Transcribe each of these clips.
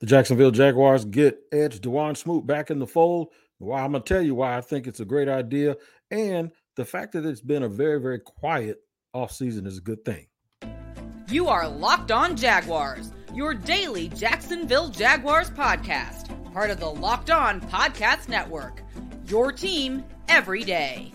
The Jacksonville Jaguars get Edge Dawuane Smoot back in the fold. Why I'm to tell you why I think it's a great idea. And the fact that it's been a very, very quiet offseason is a good thing. You are Locked On Jaguars, your daily Jacksonville Jaguars podcast, part of the Locked On Podcast Network. Your team every day.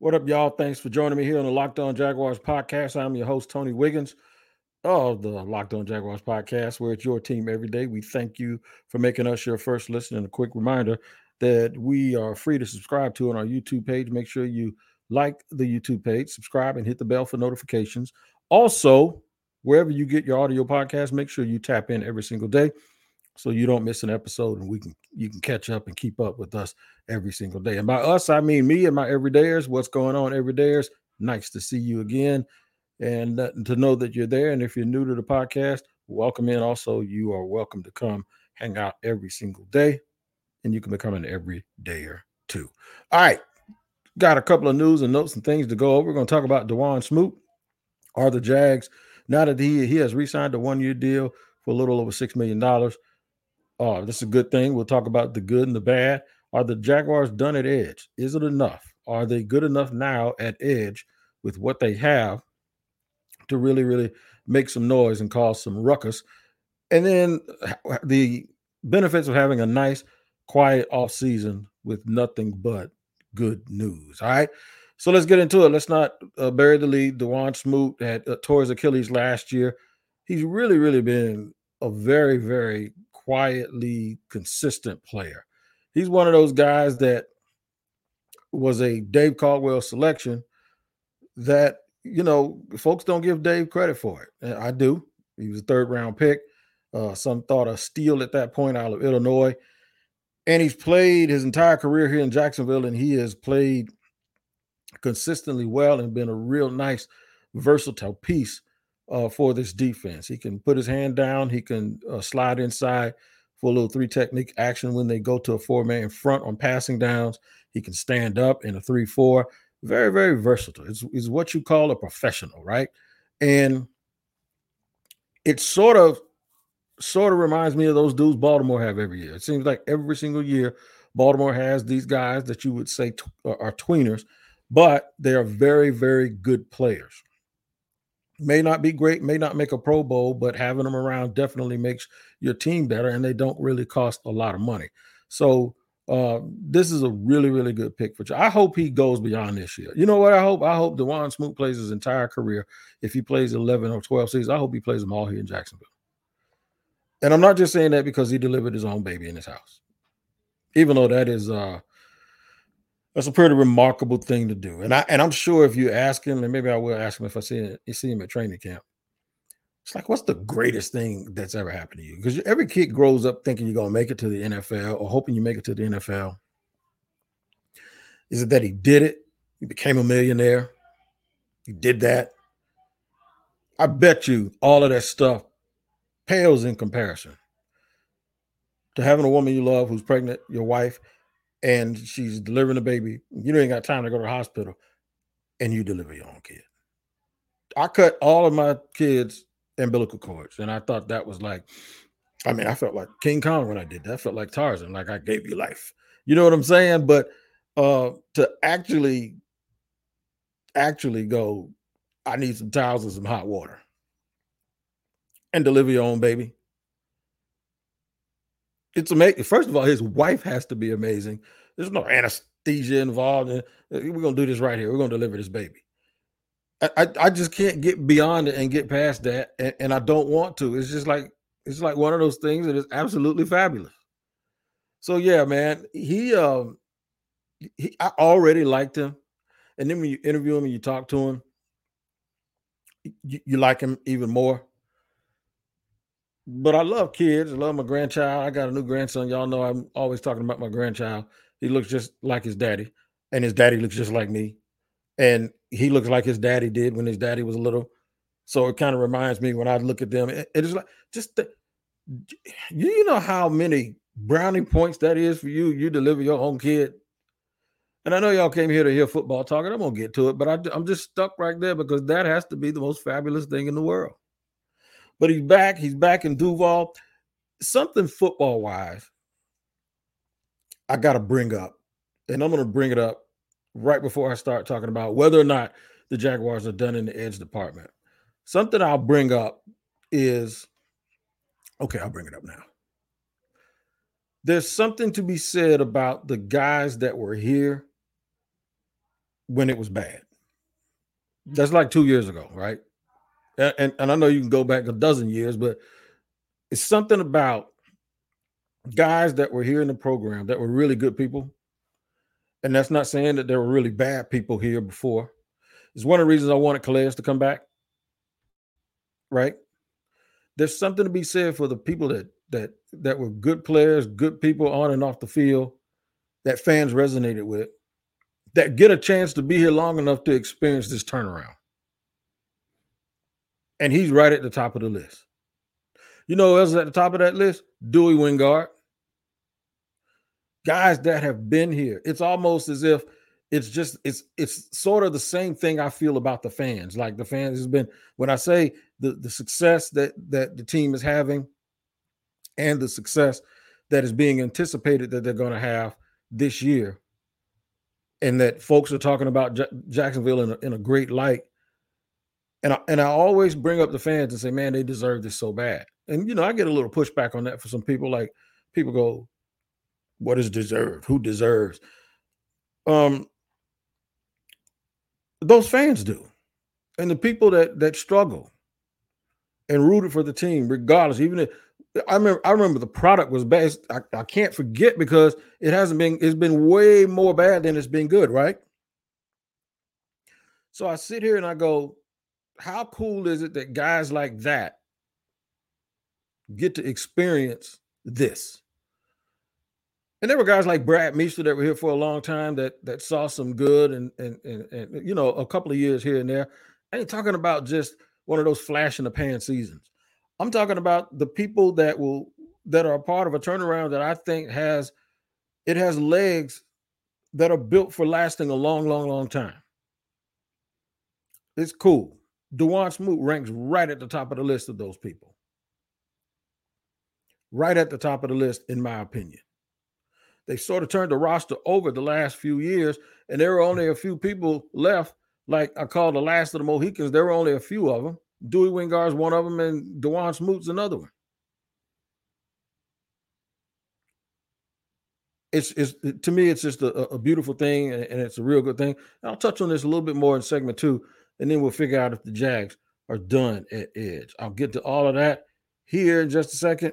What up, y'all? Thanks for joining me here on the Locked On Jaguars podcast. I'm your host, Tony Wiggins of the Locked On Jaguars podcast, where it's your team every day. We thank you for making us your first listen. And a quick reminder that we are free to subscribe to on our YouTube page. Make sure you like the YouTube page, subscribe, and hit the bell for notifications. Also, wherever you get your audio podcast, make sure you tap in every single day so you don't miss an episode and we can you can catch up and keep up with us every single day. And by us, I mean me and my everydayers. What's going on, everydayers? Nice to see you again, and uh, to know that you're there. And if you're new to the podcast, welcome in. Also, you are welcome to come hang out every single day, and you can become an everydayer too. All right, got a couple of news and notes and things to go over. We're going to talk about Dawuane Smoot. Are the Jags now that he he has re-signed a one-year deal for a little over six million dollars? Oh, this is a good thing. We'll talk about the good and the bad. Are the Jaguars done at edge? Is it enough? Are they good enough now at edge with what they have to really, really make some noise and cause some ruckus? And then the benefits of having a nice, quiet off season with nothing but good news. All right. So let's get into it. Let's not uh, bury the lead. Dawuane Smoot had uh, tore his Achilles last year. He's really, really been a very, very quietly consistent player. He's one of those guys that was a Dave Caldwell selection that, you know, folks don't give Dave credit for it. I do. He was a third round pick. Uh, some thought a steal at that point out of Illinois. And he's played his entire career here in Jacksonville, and he has played consistently well and been a real nice, versatile piece uh, for this defense. He can put his hand down. He can uh, slide inside for a little three technique action when they go to a four man front on passing downs. He can stand up in a three four. Very very versatile. It's, it's what you call a professional, right? And it sort of sort of reminds me of those dudes Baltimore have every year. It seems like every single year Baltimore has these guys that you would say t- are tweeners, but they are very very good players may not be great, may not make a Pro Bowl, but having them around definitely makes your team better, and they don't really cost a lot of money. So uh, this is a really, really good pick for you. I hope he goes beyond this year. You know what? I hope I hope Dawuane Smoot plays his entire career. If he plays 11 or 12 seasons, I hope he plays them all here in Jacksonville. And I'm not just saying that because he delivered his own baby in his house, even though that is uh, that's a pretty remarkable thing to do. And I and I'm sure if you ask him, and maybe I will ask him if I see it, see him at training camp. It's like, what's the greatest thing that's ever happened to you? Because every kid grows up thinking you're gonna make it to the NFL or hoping you make it to the NFL. Is it that he did it? He became a millionaire. He did that. I bet you all of that stuff pales in comparison to having a woman you love who's pregnant, your wife, and she's delivering a baby. You ain't got time to go to the hospital, and you deliver your own kid. I cut all of my kids' umbilical cords, and I thought that was like, I mean, I felt like King Kong when I did that. I felt like Tarzan, like I gave you life. You know what I'm saying? But uh to actually, actually go, I need some towels and some hot water, and deliver your own baby it's amazing. First of all, his wife has to be amazing. There's no anesthesia involved. Uh, we're gonna do this right here. We're gonna deliver this baby. I, I, I just can't get beyond it and get past that, and, and, I don't want to. It's just like it's like one of those things that is absolutely fabulous. So yeah, man, he um, he I already liked him, and then when you interview him and you talk to him, you, you like him even more but I love kids. I love my grandchild. I got a new grandson. Y'all know I'm always talking about my grandchild. He looks just like his daddy, and his daddy looks just like me. And he looks like his daddy did when his daddy was little. So it kind of reminds me when I look at them, it, it is like just the, You know how many brownie points that is for you? You deliver your own kid. And I know y'all came here to hear football talking. I'm gonna get to it, but I, I'm just stuck right there because that has to be the most fabulous thing in the world. But he's back. He's back in Duval. Something football wise, I got to bring up, and I'm going to bring it up right before I start talking about whether or not the Jaguars are done in the edge department. Something I'll bring up is okay, I'll bring it up now. There's something to be said about the guys that were here when it was bad. That's like two years ago, right? And, and, I know you can go back a dozen years, but it's something about guys that were here in the program that were really good people. And that's not saying that there were really bad people here before. It's one of the reasons I wanted Calais to come back. Right? There's something to be said for the people that that that were good players, good people on and off the field that fans resonated with, that get a chance to be here long enough to experience this turnaround. And he's right at the top of the list. You know who else is at the top of that list? Dewey Wingard. Guys that have been here. It's almost as if it's just it's it's sort of the same thing I feel about the fans. Like the fans has been when I say the the success that that the team is having and the success that is being anticipated that they're going to have this year and that folks are talking about J- Jacksonville in a, in a great light and I, and I always bring up the fans and say man they deserve this so bad and you know I get a little pushback on that for some people like people go what is deserved who deserves um those fans do. And the people that that struggle and rooted for the team, regardless, even if I remember I remember the product was bad. I, I can't forget because it hasn't been, it's been way more bad than it's been good, right? So I sit here and I go, how cool is it that guys like that get to experience this? and there were guys like Brad Meester that were here for a long time that that saw some good and and and, and you know a couple of years here and there. I ain't talking about just one of those flash in the pan seasons. I'm talking about the people that will that are a part of a turnaround that I think has it has legs that are built for lasting a long, long, long time. It's cool. Dawuane Smoot ranks right at the top of the list of those people. Right at the top of the list, in my opinion. They sort of turned the roster over the last few years, and there were only a few people left. Like I call the last of the Mohicans. There were only a few of them. Dewey Wingard's one of them, and Dawuane Smoot's another one. It's, it's to me, it's just a, a beautiful thing, and, and, it's a real good thing. I'll touch on this a little bit more in segment two, and then we'll figure out if the Jags are done at edge. I'll get to all of that here in just a second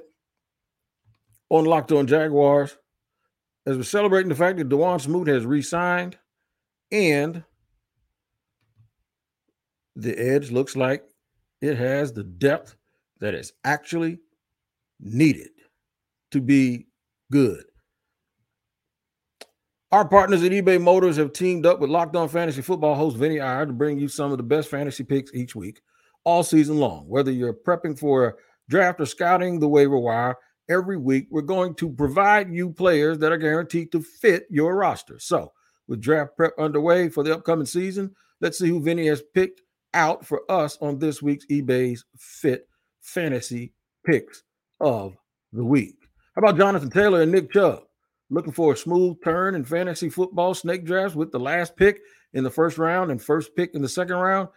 on Locked On Jaguars as we're celebrating the fact that Dawuane Smoot has re-signed and the edge looks like it has the depth that is actually needed to be good. Our partners at eBay Motors have teamed up with Locked On Fantasy Football host Vinny Iyer to bring you some of the best fantasy picks each week, all season long. Whether you're prepping for a draft or scouting the waiver wire, every week, we're going to provide you players that are guaranteed to fit your roster. So, with draft prep underway for the upcoming season, let's see who Vinny has picked out for us on this week's eBay's Fit Fantasy Picks of the Week. How about Jonathan Taylor and Nick Chubb? Looking for a smooth turn in fantasy football snake drafts with the last pick in the first round and first pick in the second round?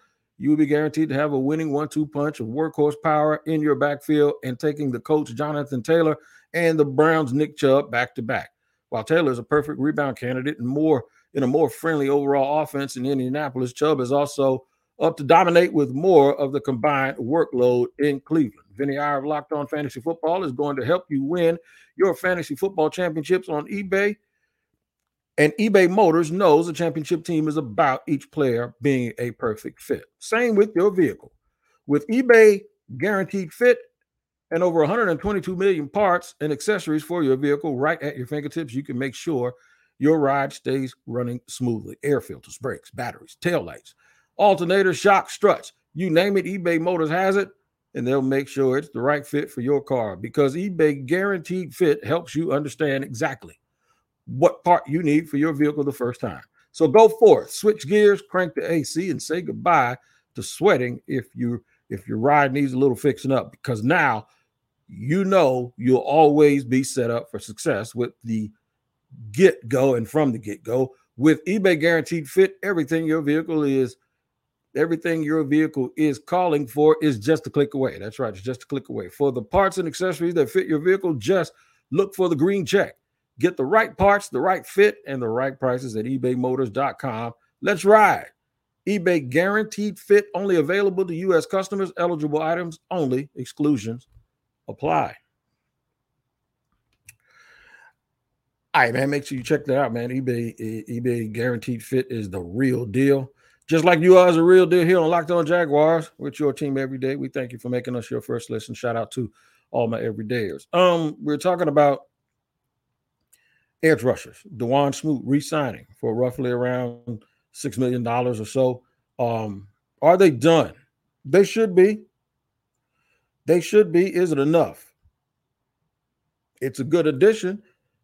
you will be guaranteed to have a winning one-two punch of workhorse power in your backfield and taking the Colts Jonathan Taylor and the Browns Nick Chubb back to back. While Taylor is a perfect rebound candidate and more in a more friendly overall offense in Indianapolis, Chubb is also up to dominate with more of the combined workload in Cleveland. Vinny Iyer of Locked On Fantasy Football is going to help you win your fantasy football championships on eBay and eBay Motors knows the championship team is about each player being a perfect fit. Same with your vehicle. With eBay guaranteed fit and over 122 million parts and accessories for your vehicle right at your fingertips, you can make sure your ride stays running smoothly. Air filters, brakes, batteries, tail lights, alternators, shock, struts, you name it, eBay Motors has it. And they'll make sure it's the right fit for your car because eBay guaranteed fit helps you understand exactly what part you need for your vehicle the first time. So go forth, switch gears, crank the AC, and say goodbye to sweating if you if your ride needs a little fixing up because now you know you'll always be set up for success with the get go and from the get go with eBay guaranteed fit everything your vehicle is everything your vehicle is calling for is just a click away that's right it's just a click away for the parts and accessories that fit your vehicle just look for the green check get the right parts the right fit and the right prices at ebaymotors.com let's ride eBay guaranteed fit only available to U.S. customers. Eligible items only. Exclusions apply. All right, man. Make sure you check that out, man. eBay eBay guaranteed fit is the real deal. Just like you are as a real deal here on Locked On Jaguars with your team every day. We thank you for making us your first listen. Shout out to all my everydayers. Um, we're talking about edge rushers. Dawuane Smoot re-signing for roughly around six million dollars or so. Um, are they done? They should be. They should be. Is it enough? It's a good addition.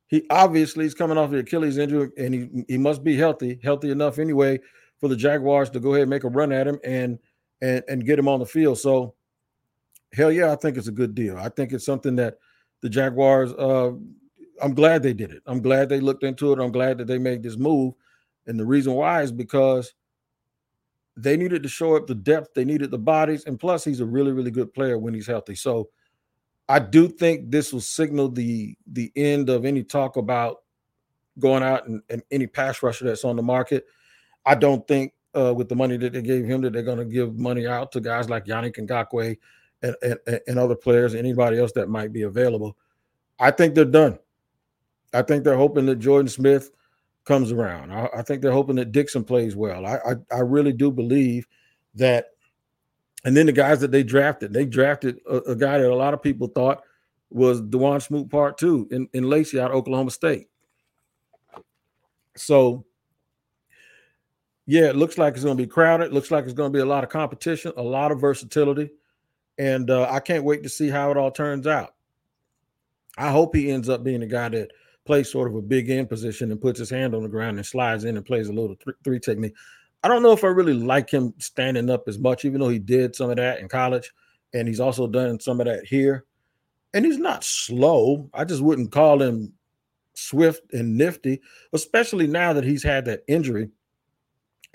He obviously is coming off the Achilles injury, and he he must be healthy, healthy enough anyway for the Jaguars to go ahead and make a run at him and and and get him on the field. So, hell yeah, I think it's a good deal. I think it's something that the Jaguars. Uh, I'm glad they did it. I'm glad they looked into it. I'm glad that they made this move and the reason why is because they needed to show up the depth, they needed the bodies, and plus he's a really, really good player when he's healthy. So I do think this will signal the the end of any talk about going out and, and any pass rusher that's on the market. I don't think uh, with the money that they gave him that they're going to give money out to guys like Yannick Ngakoue and, and, and other players, anybody else that might be available. I think they're done. I think they're hoping that Jordan Smith comes around. I, I, think they're hoping that Dixon plays well. I, I, I really do believe that. And then the guys that they drafted, they drafted a, a guy that a lot of people thought was Dawuane Smoot Part Two in, in Lacy out of Oklahoma State. So, yeah, it looks like it's going to be crowded. Looks like it's going to be a lot of competition, a lot of versatility, and uh, I can't wait to see how it all turns out. I hope he ends up being a guy that plays sort of a big end position and puts his hand on the ground and slides in and plays a little th- three technique. I don't know if I really like him standing up as much, even though he did some of that in college, and he's also done some of that here. And he's not slow. I just wouldn't call him swift and nifty, especially now that he's had that injury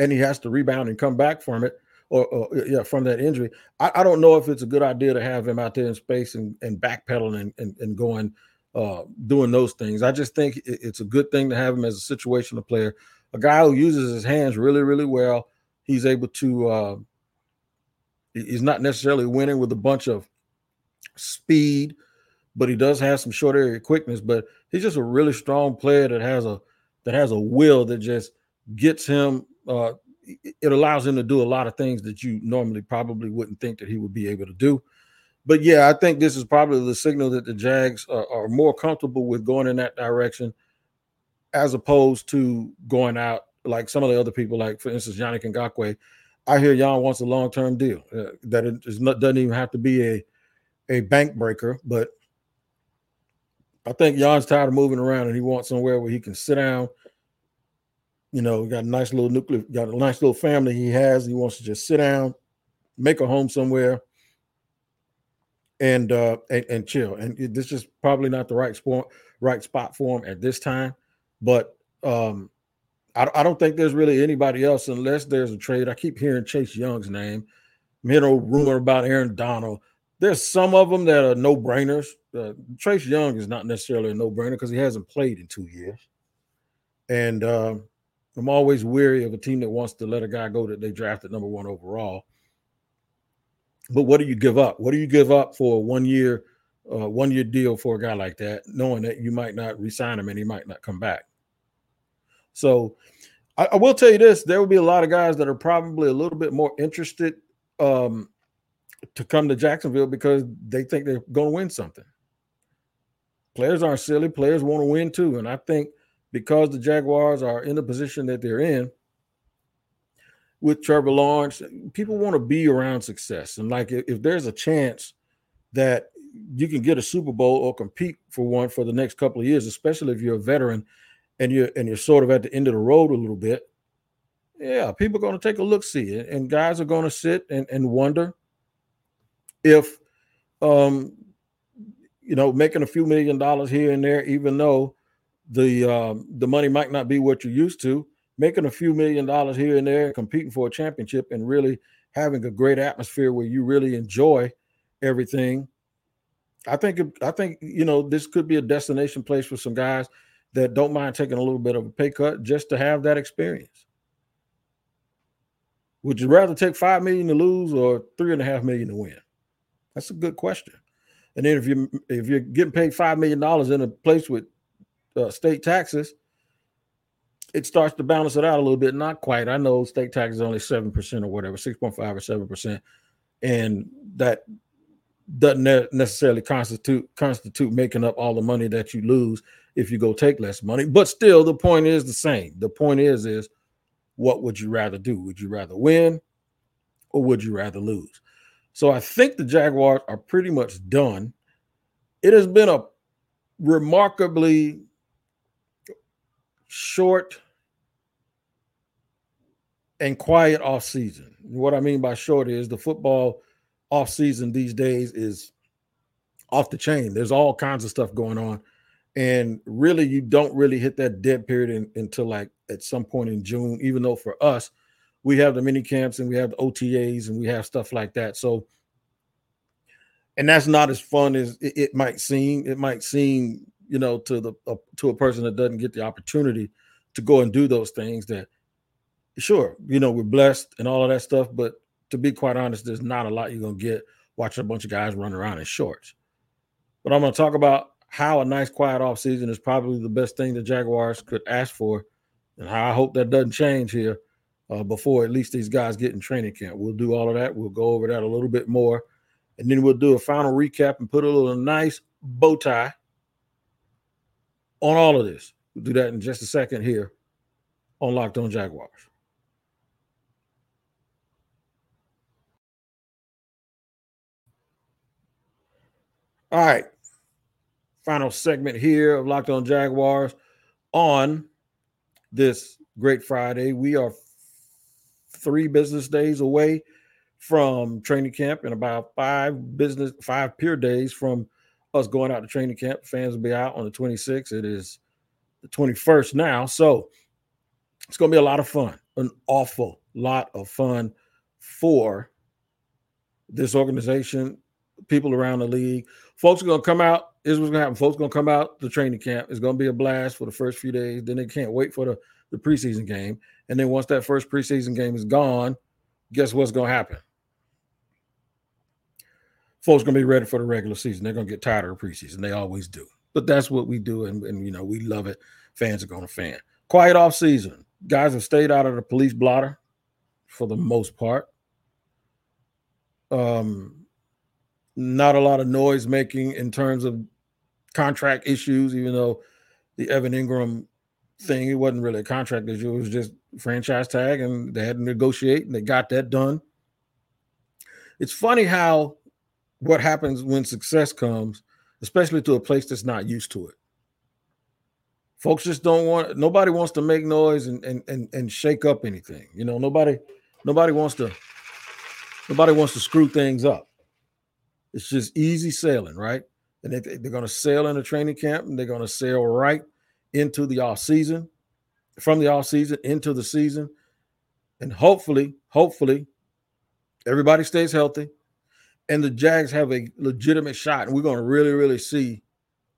and he has to rebound and come back from it or, or yeah, from that injury. I, I, don't know if it's a good idea to have him out there in space and, and backpedaling and, and, and going – uh, doing those things. I just think it's a good thing to have him as a situational player, a guy who uses his hands really, really well. He's able to. Uh, he's not necessarily winning with a bunch of speed, but he does have some short area quickness. But he's just a really strong player that has a that has a will that just gets him. Uh, it allows him to do a lot of things that you normally probably wouldn't think that he would be able to do but yeah, I think this is probably the signal that the Jags are, are, more comfortable with going in that direction, as opposed to going out like some of the other people, like for instance Yannick Ngakoue. I hear Jan wants a long term deal uh, that it not, doesn't even have to be a a bank breaker, but I think Jan's tired of moving around and he wants somewhere where he can sit down. You know, got a nice little nuclear, got a nice little family he has. He wants to just sit down, make a home somewhere and uh and, and chill. And this is probably not the right spot right spot for him at this time. But um I, I don't think there's really anybody else unless there's a trade. I keep hearing Chase Young's name. A rumor about Aaron Donald. There's some of them that are no brainers. Uh, Chase Young is not necessarily a no brainer because he hasn't played in two years. And uh, I'm always weary of a team that wants to let a guy go that they drafted number one overall. But what do you give up? What do you give up for a one year, uh, one year deal for a guy like that, knowing that you might not resign him and he might not come back? So I, I, will tell you this: there will be a lot of guys that are probably a little bit more interested um, to come to Jacksonville because they think they're going to win something. Players aren't silly; players want to win too, and I think because the Jaguars are in the position that they're in with Trevor Lawrence. People want to be around success, and like if, if there's a chance that you can get a Super Bowl or compete for one for the next couple of years, especially if you're a veteran and you're and you're sort of at the end of the road a little bit. Yeah, people are going to take a look see it, and guys are going to sit and, and wonder if um you know making a few million dollars here and there, even though the um, the money might not be what you're used to, making a few million dollars here and there, competing for a championship, and really having a great atmosphere where you really enjoy everything. I think I think you know this could be a destination place for some guys that don't mind taking a little bit of a pay cut just to have that experience. Would you rather take five million to lose or three and a half million to win? That's a good question. And then if you if you're getting paid five million dollars in a place with uh, state taxes, it starts to balance it out a little bit. Not quite. I know state tax is only seven percent or whatever, six point five or seven percent, and that doesn't necessarily constitute constitute making up all the money that you lose if you go take less money. But still, the point is the same. The point is is what would you rather do? Would you rather win or would you rather lose? So I think the Jaguars are pretty much done. It has been a remarkably short and quiet off season. What I mean by short is the football off season these days is off the chain. There's all kinds of stuff going on. And really, you don't really hit that dead period in, until like at some point in June, even though for us, we have the mini camps and we have the OTAs and we have stuff like that. So, and that's not as fun as it, it might seem. It might seem you know, to the uh, to a person that doesn't get the opportunity to go and do those things. That sure, you know, we're blessed and all of that stuff, but to be quite honest, there's not a lot you're gonna get watching a bunch of guys run around in shorts. But I'm gonna talk about how a nice quiet off season is probably the best thing the Jaguars could ask for, and how I hope that doesn't change here uh, before at least these guys get in training camp. We'll do all of that. We'll go over that a little bit more, and then we'll do a final recap and put a little nice bow tie on all of this. We'll do that in just a second here on Locked On Jaguars. All right. Final segment here of Locked On Jaguars on this great Friday. We are three business days away from training camp and about five business, five pure days from us going out to training camp. Fans will be out on the 26th. It is the 21st now. So it's going to be a lot of fun, an awful lot of fun for this organization, people around the league. Folks are going to come out. This is what's going to happen. Folks going to come out to training camp. It's going to be a blast for the first few days. Then they can't wait for the, the preseason game. And then once that first preseason game is gone, guess what's going to happen? Folks gonna be ready for the regular season. They're gonna get tired of the preseason. They always do. But that's what we do, and, and you know, we love it. Fans are gonna fan. Quiet off season. Guys have stayed out of the police blotter for the most part. Um, not a lot of noise making in terms of contract issues, even though the Evan Engram thing, it wasn't really a contract issue, it was just franchise tag, and they had to negotiate and they got that done. It's funny how what happens when success comes, especially to a place that's not used to it. Folks just don't want nobody wants to make noise and and and, and shake up anything. You know, nobody nobody wants to nobody wants to screw things up. It's just easy sailing, right? And they, they're going to sail in a training camp and they're going to sail right into the off season, from the off season into the season. And hopefully, hopefully, everybody stays healthy and the Jags have a legitimate shot, and we're going to really, really see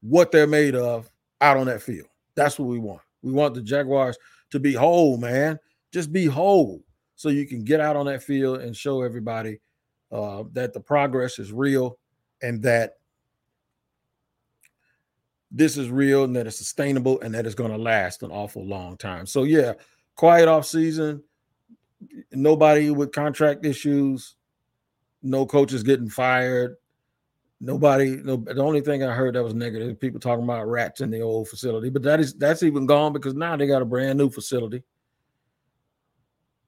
what they're made of out on that field. That's what we want. We want the Jaguars to be whole, man. Just be whole so you can get out on that field and show everybody uh, that the progress is real and that this is real and that it's sustainable and that it's going to last an awful long time. So, yeah, quiet off season, nobody with contract issues, no coaches getting fired. Nobody, no. The only thing I heard that was negative, people talking about rats in the old facility, but that is that's even gone because now they got a brand new facility.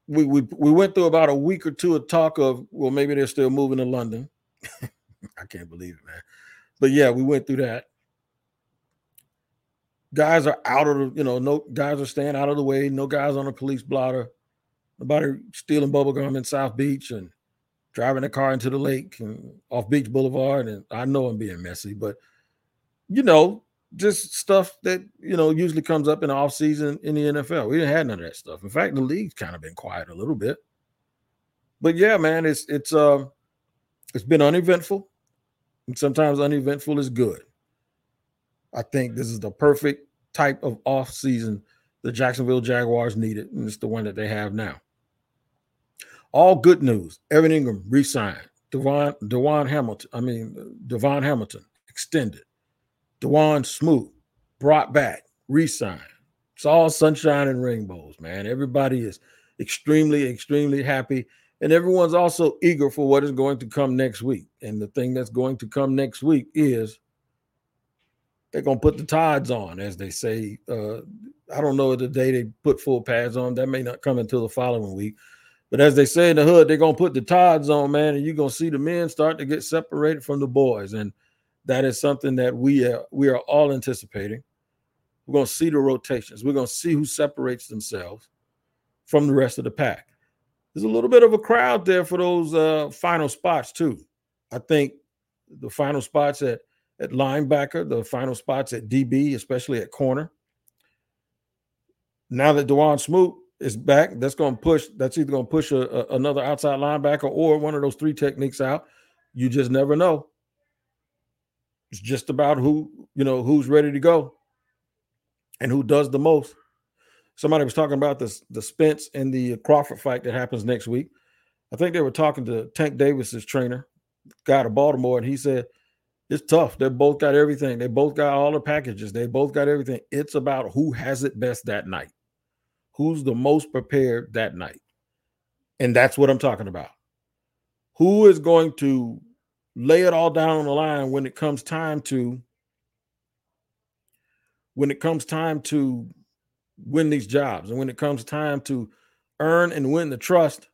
we, we we went through about a week or two of talk of well maybe they're still moving to London. I can't believe it, man. But yeah, we went through that. Guys are out of the, you know, no guys are staying out of the way. No guys on a police blotter. Nobody stealing bubblegum in South Beach and driving a car into the lake and off Beach Boulevard. And I know I'm being messy, but you know, just stuff that you know usually comes up in the off season in the NFL. We didn't have none of that stuff. In fact, the league's kind of been quiet a little bit. But yeah, man, it's it's uh it's been uneventful. And sometimes uneventful is good. I think this is the perfect type of off season the Jacksonville Jaguars needed, and it's the one that they have now. All good news. Evan Engram re-signed. DaVon Dewan Hamilton, I mean DaVon Hamilton extended. Dawuane Smoot brought back, re-signed. It's all sunshine and rainbows, man. Everybody is extremely, extremely happy. And everyone's also eager for what is going to come next week. And the thing that's going to come next week is they're going to put the tides on, as they say. Uh, I don't know the day they put full pads on. That may not come until the following week. But as they say in the hood, they're to put the tides on, man. And you're to see the men start to get separated from the boys. And – that is something that we are, we are all anticipating. We're to see the rotations. We're to see who separates themselves from the rest of the pack. There's a little bit of a crowd there for those uh, final spots too. I think the final spots at at linebacker, the final spots at DB, especially at corner. Now that Dawuane Smoot is back, that's going to push. That's either going to push a, a, another outside linebacker or one of those three techniques out. You just never know. It's just about who, you know, who's ready to go and who does the most. Somebody was talking about this the Spence and the Crawford fight that happens next week. I think they were talking to Tank Davis's trainer, guy to Baltimore, and he said it's tough. They both got everything. They both got all the packages. They both got everything. It's about who has it best that night. Who's the most prepared that night? And that's what I'm talking about. Who is going to lay it all down on the line when it comes time to when it comes time to win these jobs and when it comes time to earn and win the trust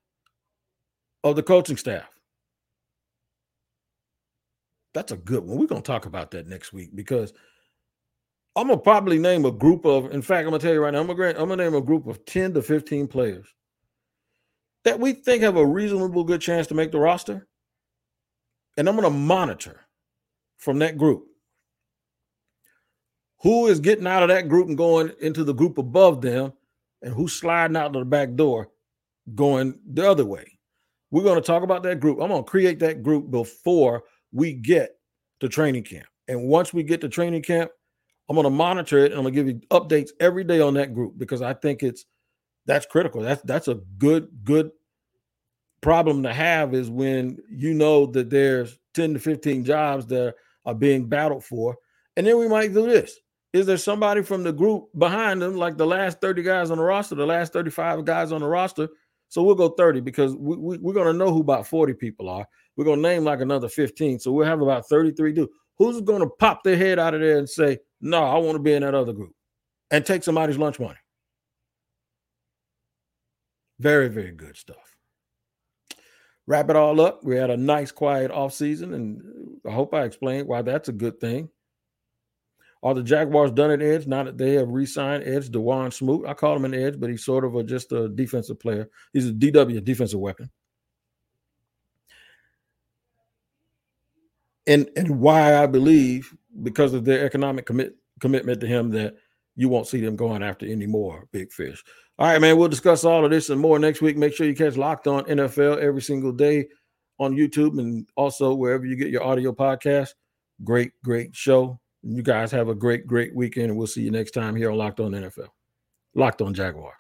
of the coaching staff. That's a good one. We're going to talk about that next week because I'm to probably name a group of, in fact, I'm to tell you right now, I'm going to name a group of 10 to 15 players that we think have a reasonable good chance to make the roster and I'm to monitor from that group who is getting out of that group and going into the group above them, and who's sliding out of the back door going the other way. We're to talk about that group. I'm to create that group before we get to training camp. And once we get to training camp, I'm going to monitor it and I'm going to give you updates every day on that group because I think it's that's critical. That's that's a good good problem to have is when you know that there's 10 to 15 jobs that are being battled for. And then we might do this. Is there somebody from the group behind them, like the last 30 guys on the roster, the last 35 guys on the roster? So we'll go 30 because we, we, we're going to know who about 40 people are. We're going to name like another 15. So we'll have about 33 dudes. Who's going to pop their head out of there and say, no, I want to be in that other group and take somebody's lunch money? Very, very good stuff wrap it all up. We had a nice, quiet off season, and I hope I explained why that's a good thing. Are the Jaguars done at edge now that they have re-signed Edge Dawuane Smoot? I call him an edge, but he's sort of a, just a defensive player. He's a DW, a defensive weapon. And and why I believe because of their economic commit commitment to him that you won't see them going after any more big fish. All right, man. We'll discuss all of this and more next week. Make sure you catch Locked On NFL every single day on YouTube and also wherever you get your audio podcast. Great, great show. You guys have a great, great weekend, and we'll see you next time here on Locked On NFL. Locked On Jaguars.